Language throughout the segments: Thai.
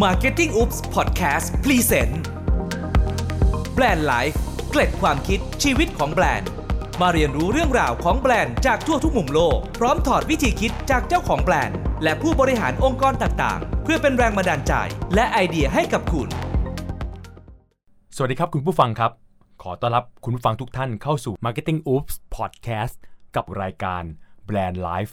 Marketing Oops Podcast Present Brand Life เกร็ดความคิดชีวิตของแบรนด์ มาเรียนรู้เรื่องราวของแบรนด์จากทั่วทุกมุมโลก พร้อมถอดวิธีคิดจากเจ้าของแบรนด์ และผู้บริหารองค์กรต่างๆ เพื่อเป็นแรงบันดาลใจ และไอเดียให้กับคุณ สวัสดีครับคุณผู้ฟังครับ ขอต้อนรับคุณผู้ฟังทุกท่านเข้าสู่ Marketing Oops Podcast กับรายการ Brand Life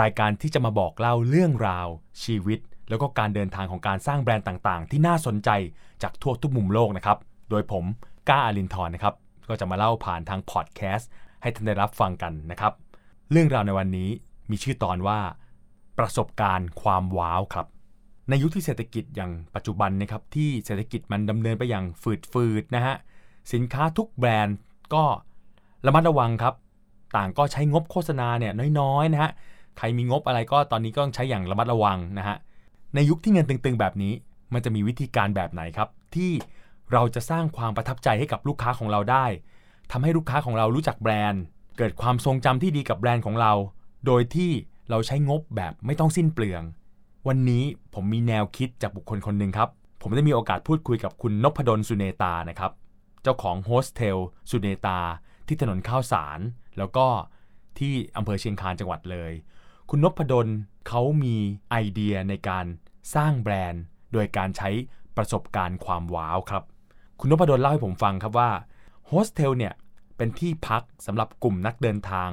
รายการที่จะมาบอกเล่าเรื่องราวชีวิต แล้วก็การเดินทางของการสร้างแบรนด์ต่างๆ ที่น่าสนใจจากทั่วทุกมุมโลกนะครับ โดยผมก้าอารินทร์นะครับ ก็จะมาเล่าผ่านทางพอดแคสต์ให้ท่านได้รับฟังกันนะครับ เรื่องราวในวันนี้มีชื่อตอนว่า ประสบการณ์ความว้าวครับ ในยุคที่เศรษฐกิจอย่างปัจจุบันนะครับที่เศรษฐกิจมันดำเนินไปอย่างฝืดๆนะฮะสินค้าทุกแบรนด์ก็ระมัดระวังครับ ต่างก็ใช้งบโฆษณาเนี่ยน้อยๆนะฮะใครมีงบอะไรก็ตอนนี้ก็ต้องใช้อย่างระมัดระวังนะฮะ ในยุคที่เงินตึงๆ แบบนี้ มันจะมีวิธีการแบบไหนครับ ที่เราจะสร้างความประทับใจให้กับลูกค้าของเราได้ทำให้ลูกค้าของเรารู้จักแบรนด์ เกิดความทรงจำที่ดีกับแบรนด์ของเรา โดยที่เราใช้งบแบบไม่ต้องสิ้นเปลือง วันนี้ผมมีแนวคิดจากบุคคลคนหนึ่งครับ ผมได้มีโอกาสพูดคุยกับคุณนพดลสุเนตานะครับ เจ้าของโฮสเทลสุเนตาที่ถนนข้าวสาร แล้วก็ที่อำเภอเชียงคานจังหวัดเลย คุณนพดลเขามีไอเดียในการสร้างแบรนด์ โดยการใช้ประสบการณ์ความว้าวครับ คุณนพดลเล่าให้ผมฟังครับว่าโฮสเทลเนี่ยเป็นที่พักสำหรับกลุ่มนักเดินทาง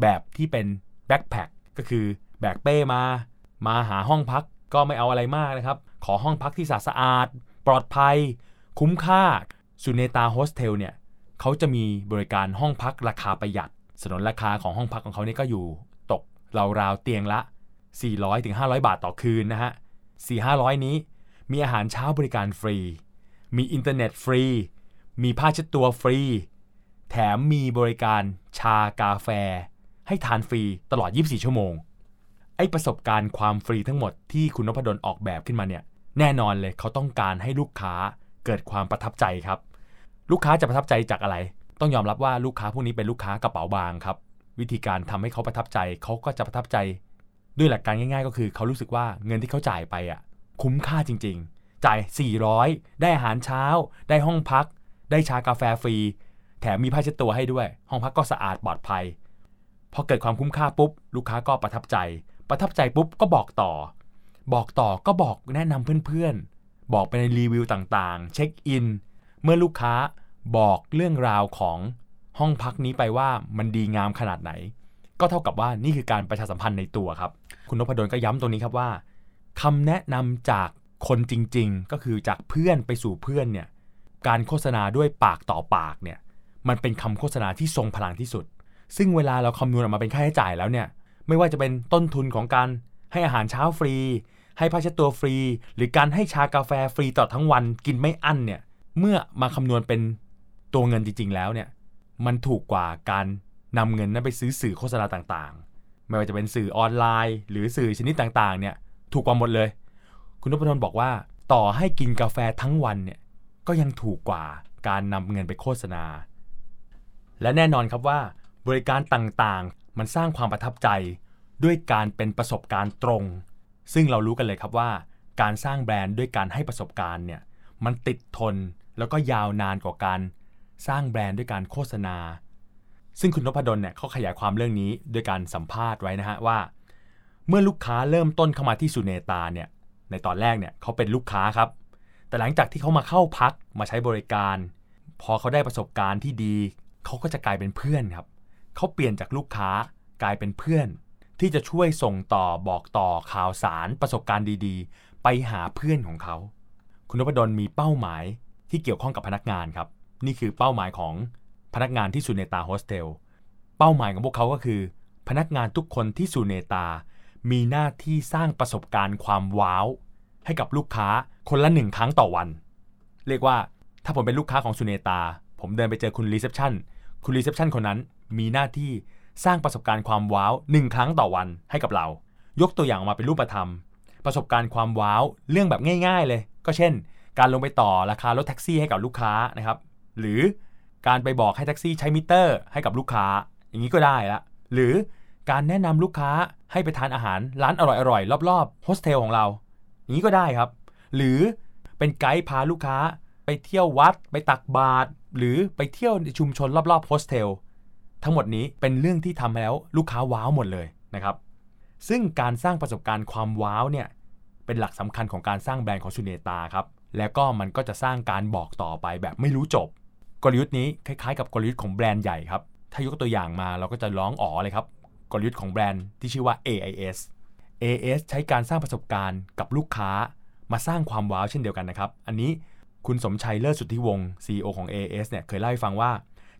แบบที่เป็น backpack ก็คือแบกเป้มา มาหาห้องพักก็ไม่เอาอะไรมากนะครับ ขอห้องพักที่สะอาด ปลอดภัย คุ้มค่าสุเนตาโฮสเทลเนี่ยเขาจะมีบริการห้องพักราคาประหยัดสนนราคาของห้องพักของเขาเนี่ยก็อยู่ ราวๆเตียงละ 400-500 บาทต่อคืนนะฮะ 4-500 นี้ มีอาหารเช้าบริการฟรี มีอินเทอร์เน็ตฟรี มีผ้าเช็ดตัวฟรี แถมมีบริการชากาแฟ ให้ทานฟรีตลอด 24 ชั่วโมง ไอประสบการณ์ความฟรีทั้งหมดที่คุณนพดลออกแบบขึ้นมาเนี่ย แน่นอนเลยเขาต้องการให้ลูกค้าเกิดความประทับใจครับ ลูกค้าจะประทับใจจากอะไร ต้องยอมรับว่าลูกค้าพวกนี้เป็นลูกค้ากระเป๋าบางครับ วิธีการทำให้เขาประทับใจเขาก็จะประทับใจด้วยหลักการง่าย ๆ ก็คือเขารู้สึกว่าเงินที่เขาจ่ายไปอะคุ้มค่าจริง ๆ จ่าย 400 ได้อาหารเช้า ได้ห้องพัก ได้ชากาแฟฟรี แถมมีผ้าเช็ดตัวให้ด้วย ห้องพักก็สะอาดปลอดภัยพอเกิดความคุ้มค่าปุ๊บ ลูกค้าก็ประทับใจ ประทับใจปุ๊บก็บอกต่อ บอกต่อก็บอกแนะนำเพื่อนๆ บอกไปในรีวิวต่างๆ เช็คอิน เมื่อลูกค้าบอกเรื่องราวของ ห้องพักนี้ไปว่ามันดีงามขนาดไหน ก็เท่ากับว่านี่คือการประชาสัมพันธ์ในตัวครับ คุณนพดลก็ย้ำตรงนี้ครับว่าคำแนะนำจากคนจริง ๆ ก็คือจากเพื่อนไปสู่เพื่อนเนี่ยการโฆษณาด้วยปากต่อปากเนี่ยมันเป็นคำโฆษณาที่ทรงพลังที่สุด ซึ่งเวลาเราคำนวณออกมาเป็นค่าใช้จ่ายแล้วเนี่ยไม่ว่าจะเป็นต้นทุนของการให้อาหารเช้าฟรี ให้ผ้าเช็ดตัวฟรี หรือการให้ชากาแฟฟรีตลอดทั้งวันกินไม่อั้นเนี่ยเมื่อมาคำนวณเป็นตัวเงินจริง ๆ แล้วเนี่ย มันถูกกว่าการนำเงินนั้นไปซื้อสื่อโฆษณาต่างๆ ไม่ว่าจะเป็นสื่อออนไลน์ หรือสื่อชนิดต่างๆ เนี่ยถูกกว่าหมดเลย คุณนพดลบอกว่าต่อให้กินกาแฟทั้งวันเนี่ยก็ยังถูกกว่าการนำเงินไปโฆษณา และแน่นอนครับว่า บริการต่างๆ มันสร้างความประทับใจด้วยการเป็นประสบการณ์ตรง ซึ่งเรารู้กันเลยครับว่า การสร้างแบรนด์ด้วยการให้ประสบการณ์เนี่ยมันติดทนแล้วก็ยาวนานกว่าการ สร้างแบรนด์ด้วยการโฆษณา ซึ่งคุณนพดลเนี่ยเขาขยายความเรื่องนี้ด้วยการสัมภาษณ์ไว้นะฮะว่า เมื่อลูกค้าเริ่มต้นเข้ามาที่สุเนตาเนี่ยในตอนแรกเนี่ยเขาเป็นลูกค้าครับ แต่หลังจากที่เขามาเข้าพักมาใช้บริการ พอเขาได้ประสบการณ์ที่ดีเขาก็จะกลายเป็นเพื่อนครับเขาเปลี่ยนจากลูกค้ากลายเป็นเพื่อน ที่จะช่วยส่งต่อบอกต่อข่าวสารประสบการณ์ดีๆ ไปหาเพื่อนของเขา คุณนพดลมีเป้าหมายที่เกี่ยวข้องกับพนักงานครับ นี่คือเป้าหมายของพนักงานที่สุเนตาโฮสเทล เป้าหมายของพวกเขาก็คือ พนักงานทุกคนที่สุเนตา มีหน้าที่สร้างประสบการณ์ความว้าว ให้กับลูกค้าคนละหนึ่งครั้งต่อวัน เรียกว่าถ้าผมเป็นลูกค้าของสุเนตา ผมเดินไปเจอคุณ receptionคุณ reception คนนั้นมีหน้าที่สร้างประสบการณ์ความว้าวหนึ่งครั้งต่อวันให้กับเรา ยกตัวอย่างออกมาเป็นรูปธรรม ประสบการณ์ความว้าวเรื่องแบบง่าย ๆ เลย ก็เช่น การลงไปต่อราคารถแท็กซี่ให้กับลูกค้านะครับ หรือการไปบอกให้แท็กซี่ใช้มิเตอร์ ให้กับลูกค้า อย่างนี้ก็ได้ละ หรือการแนะนำลูกค้าให้ไปทานอาหารร้านอร่อยๆรอบๆโฮสเทลของเรา อย่างนี้ก็ได้ครับ หรือเป็นไกด์พาลูกค้า ไปเที่ยววัด ไปตักบาตรหรือไปเที่ยวในชุมชนรอบๆโฮสเทลทั้งหมดนี้เป็นเรื่องที่ทำแล้วลูกค้าว้าวหมดเลยนะครับซึ่งการสร้างประสบการณ์ความว้าวเนี่ยเป็นหลักสำคัญของการสร้างแบรนด์ของสุเนตาครับแล้วก็มันก็จะสร้างการบอกต่อไปแบบไม่รู้จบ กลยุทธ์นี้คล้ายๆ กับกลยุทธ์ของแบรนด์ใหญ่ครับ ถ้ายกตัวอย่างมาเราก็จะร้องอ๋อเลยครับ กลยุทธ์ของแบรนด์ที่ชื่อว่า AIS AIS ใช้การสร้างประสบการณ์กับลูกค้ามาสร้างความว้าวเช่นเดียวกันนะครับ อันนี้คุณสมชัยเลิศสุทธิวงศ์ CEO ของ AIS เนี่ยเคยเล่าให้ฟังว่า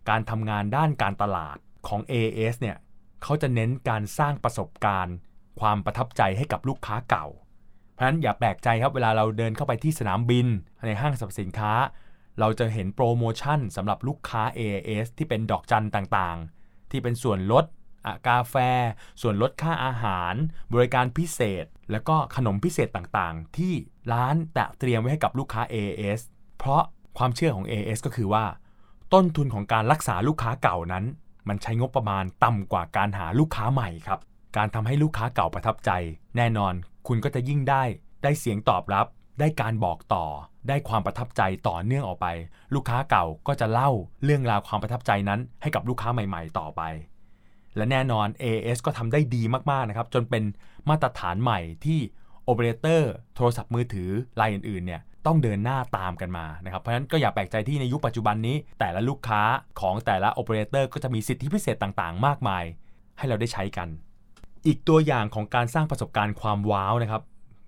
การทำงานด้านการตลาดของ AIS เนี่ยเขาจะเน้นการสร้างประสบการณ์ ความประทับใจให้กับลูกค้าเก่า เพราะฉะนั้นอย่าแปลกใจครับเวลาเราเดินเข้าไปที่สนามบินในห้างสรรพสินค้า เราจะเห็นโปรโมชั่นสำหรับลูกค้า AIS ที่เป็นดอกจันต่างๆ ที่เป็นส่วนลดกาแฟ ส่วนลดค่าอาหาร บริการพิเศษ แล้วก็ขนมพิเศษต่างๆ ที่ร้านแต่เตรียมไว้ให้กับลูกค้า AIS เพราะความเชื่อของ AIS ก็คือว่า ต้นทุนของการรักษาลูกค้าเก่านั้น มันใช้งบประมาณต่ำกว่าการหาลูกค้าใหม่ครับ การทำให้ลูกค้าเก่าประทับใจ แน่นอนคุณก็จะยิ่งได้ ได้เสียงตอบรับ ได้การบอกต่อ ได้ความประทับใจต่อเนื่องออกไป ลูกค้าเก่าก็จะเล่าเรื่องราวความประทับใจนั้น ให้กับลูกค้าใหม่ ๆ ต่อไป และแน่นอน AS ก็ทำได้ดีมากๆนะครับ จนเป็นมาตรฐานใหม่ที่โอเปอเรเตอร์โทรศัพท์มือถือรายอื่นๆเนี่ยต้องเดินหน้าตามกันมานะครับ เพราะฉะนั้นก็อย่าแปลกใจที่ในยุคปัจจุบันนี้ แต่ละลูกค้าของแต่ละโอเปอเรเตอร์ก็จะมีสิทธิพิเศษต่างๆ มากมาย ให้เราได้ใช้กัน อีกตัวอย่างของการสร้างประสบการณ์ความว้าวนะครับ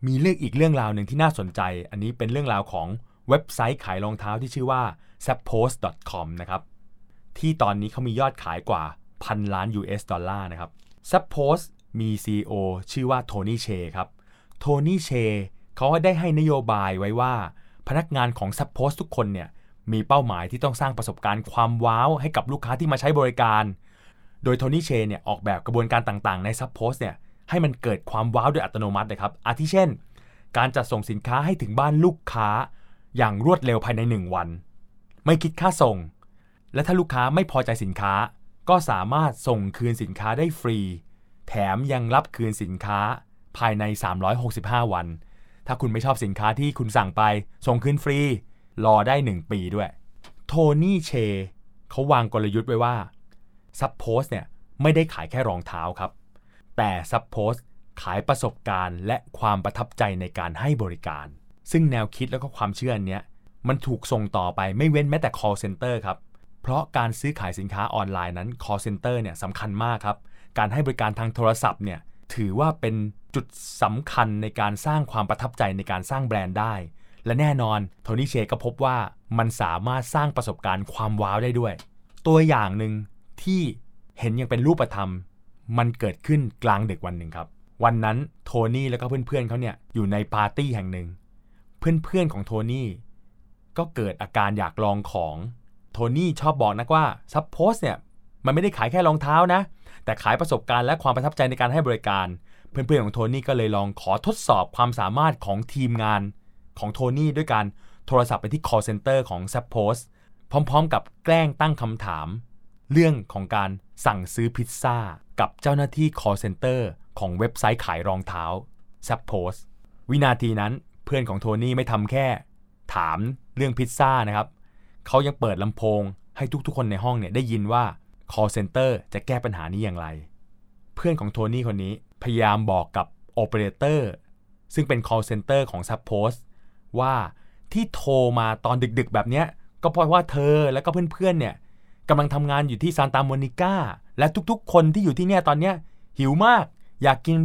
มีเรื่องอีกเรื่องราวหนึ่งที่น่าสนใจ อันนี้เป็นเรื่องราวของเว็บไซต์ขายรองเท้าที่ชื่อว่า zappost.com นะครับ ที่ตอนนี้เขามียอดขายกว่าพันล้าน US ดอลลาร์นะครับ Zappost มี CEO ชื่อว่าโทนี่เชครับโทนี่เชเขาได้ให้นโยบายไว้ว่า พนักงานของ Zappost ทุกคนเนี่ยมีเป้าหมายที่ต้องสร้างประสบการณ์ความว้าวให้กับลูกค้าที่มาใช้บริการ โดยโทนี่เชเนี่ยออกแบบกระบวนการต่างๆ ใน Zappost เนี่ย ให้มันเกิดความว้าวโดยอัตโนมัตินะครับ อาทิเช่น การจัดส่งสินค้าให้ถึงบ้านลูกค้า อย่างรวดเร็วภายใน 1 วัน ไม่คิดค่าส่ง และถ้าลูกค้าไม่พอใจสินค้า ก็สามารถส่งคืนสินค้าได้ฟรี แถมยังรับคืนสินค้าภายใน 365 วัน ถ้าคุณไม่ชอบสินค้าที่คุณสั่งไป ส่งคืนฟรี รอได้ 1 ปีด้วย โทนี่เชเขาวางกลยุทธ์ไว้ว่าซับโพสเนี่ยไม่ได้ขายแค่รองเท้าครับ แต่ซับโพสขายประสบการณ์และความประทับใจในการให้บริการ ซึ่งแนวคิดแล้วก็ความเชื่อเนี้ยมันถูกส่งต่อไปไม่เว้นแม้แต่ call center ครับ เพราะการซื้อขายสินค้าออนไลน์นั้น call center เนี่ยสำคัญมากครับ การให้บริการทางโทรศัพท์เนี่ยถือว่าเป็นจุดสำคัญในการสร้างความประทับใจในการสร้างแบรนด์ได้ และแน่นอนโทนี่เชก็พบว่ามันสามารถสร้างประสบการณ์ความว้าวได้ด้วย ตัวอย่างหนึ่งที่เห็นยังเป็นรูปธรรม มันเกิดขึ้นกลางดึกวันหนึ่งครับ วันนั้นโทนี่แล้วก็เพื่อนๆเขาเนี่ยอยู่ในปาร์ตี้แห่งหนึ่ง เพื่อนๆของโทนี่ก็เกิดอาการอยากลองของโทนี่ชอบบอกนักว่าซับโพสเนี่ยมันไม่ได้ขายแค่รองเท้านะ แต่ขายประสบการณ์และความประทับใจในการให้บริการ เพื่อนๆของโทนี่ก็เลยลองขอทดสอบความสามารถของทีมงานของโทนี่ด้วยการโทรศัพท์ไปที่ call center ของ s a p p o s t พร้อมๆ กับแกล้งตั้งคำถาม เรื่องของการสั่งซื้อพิซซ่า กับเจ้าหน้าที่ call center ของเว็บไซต์ขายรองเท้า s a p p o s t วินาทีนั้นเพื่อนของโทนี่ไม่ทำแค่ ถามเรื่องพิซซ่านะครับ เขายังเปิดลำโพงให้ทุกๆ คนในห้องเนี่ยได้ยินว่า call center จะแก้ปัญหานี้อย่างไร เพื่อนของโทนี่คนนี้พยายามบอกกับโอเปอเรเตอร์ซึ่งเป็น call center ของ s u p p o s t ว่าที่โทรมาตอนดึกๆ แบบเนี้ยก็เพราะว่าเธอและก็เพื่อนๆเนี่ย กำลังทำงานอยู่ที่ซานตาโมนิกาและทุกๆ คนที่อยู่ที่เนี่ยตอนเนี้ยหิวมากอยากกิน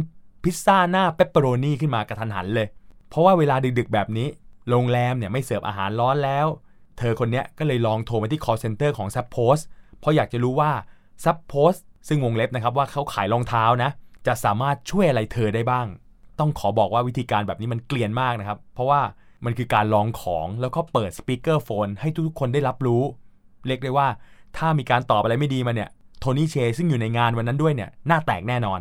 พิซซ่าหน้าเปปเปอโรนีขึ้นมากระทันหันเลย เพราะว่าเวลาดึกๆแบบนี้ โรงแรมเนี่ยไม่เสิร์ฟอาหารร้อนแล้ว เธอคนเนี้ยก็เลยลองโทรมาที่ call center ของ s u p p o s t เพราะอยากจะรู้ว่า s u p p o s t ซึ่งวงเล็บนะครับว่าเขาขายรองเท้านะ จะสามารถช่วยอะไรเธอได้บ้าง ต้องขอบอกว่าวิธีการแบบนี้มันเกลียนมากนะครับ เพราะว่ามันคือการลองของแล้วก็เปิดสปีกเกอร์โฟนให้ทุกๆคนได้รับรู้ เรียกได้ว่า ถ้ามีการตอบอะไรไม่ดีมาเนี่ยโทนี่เชซึ่งอยู่ในงานวันนั้นด้วยเนี่ยหน้าแตกแน่นอน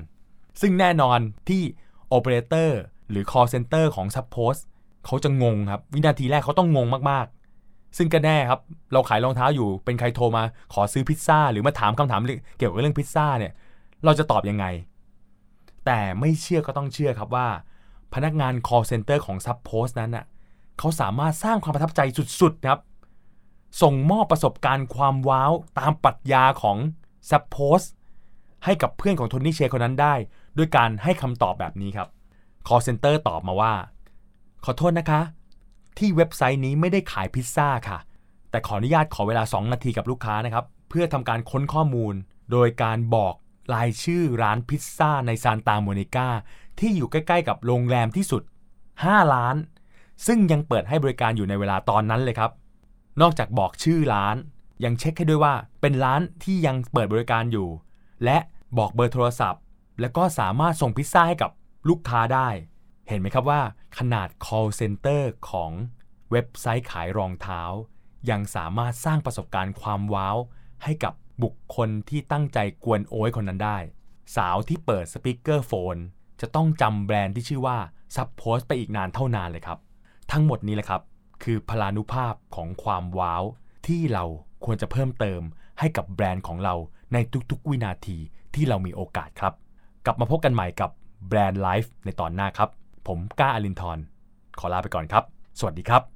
ซึ่งแน่นอนที่โอเปอเรเตอร์หรือ call center ของ s u p p o s t เขาจะงงครับ วินาทีแรกเขาต้องงงมากๆ ซึ่งก็แน่ครับ เราขายรองเท้าอยู่เป็นใครโทรมาขอซื้อพิซซ่า หรือมาถามคำถามเกี่ยวกับเรื่องพิซซ่าเนี่ยเราจะตอบยังไง แต่ไม่เชื่อก็ต้องเชื่อครับว่า พนักงาน call center ของ s u p p o s t นั้นน่ะเขาสามารถสร้างความประทับใจสุดๆนะครับ ส่งมอบประสบการณ์ความว้าวตามปรัชญาของซับโพสให้กับเพื่อนของโทนี่เชคนนั้นได้ ด้วยการให้คำตอบแบบนี้ครับ call center ตอบมาว่า ขอโทษนะคะ ที่เว็บไซต์นี้ไม่ได้ขายพิซซ่าค่ะ แต่ขออนุญาตขอเวลา 2 นาทีกับลูกค้านะครับ เพื่อทำการค้นข้อมูล โดยการบอกรายชื่อร้านพิซซ่าในซานตาโมนิกาที่อยู่ใกล้ๆ กับโรงแรมที่สุด 5 ล้าน ซึ่งยังเปิดให้บริการอยู่ในเวลาตอนนั้นเลยครับ นอกจากบอกชื่อร้าน ยังเช็คให้ด้วยว่าเป็นร้านที่ยังเปิดบริการอยู่ และบอกเบอร์โทรศัพท์ แล้วก็สามารถส่งพิซซ่าให้กับลูกค้าได้ เห็นไหมครับว่า ขนาด call center ของเว็บไซต์ขายรองเท้า ยังสามารถสร้างประสบการณ์ความว้าว ให้กับบุคคลที่ตั้งใจกวนโอ้ยคนนั้นได้ สาวที่เปิด speakerphone จะต้องจำแบรนด์ที่ชื่อว่า Zappos ไปอีกนานเท่านานเลยครับ ทั้งหมดนี้แหละครับ คือพลานุภาพของความว้าว ที่เราควรจะเพิ่มเติมให้กับแบรนด์ของเราในทุกๆ วินาทีที่เรามีโอกาสครับ กลับมาพบกันใหม่กับ Brand Life ในตอนหน้าครับ ผมก้าอลินทร์ขอลาไปก่อนครับ สวัสดีครับ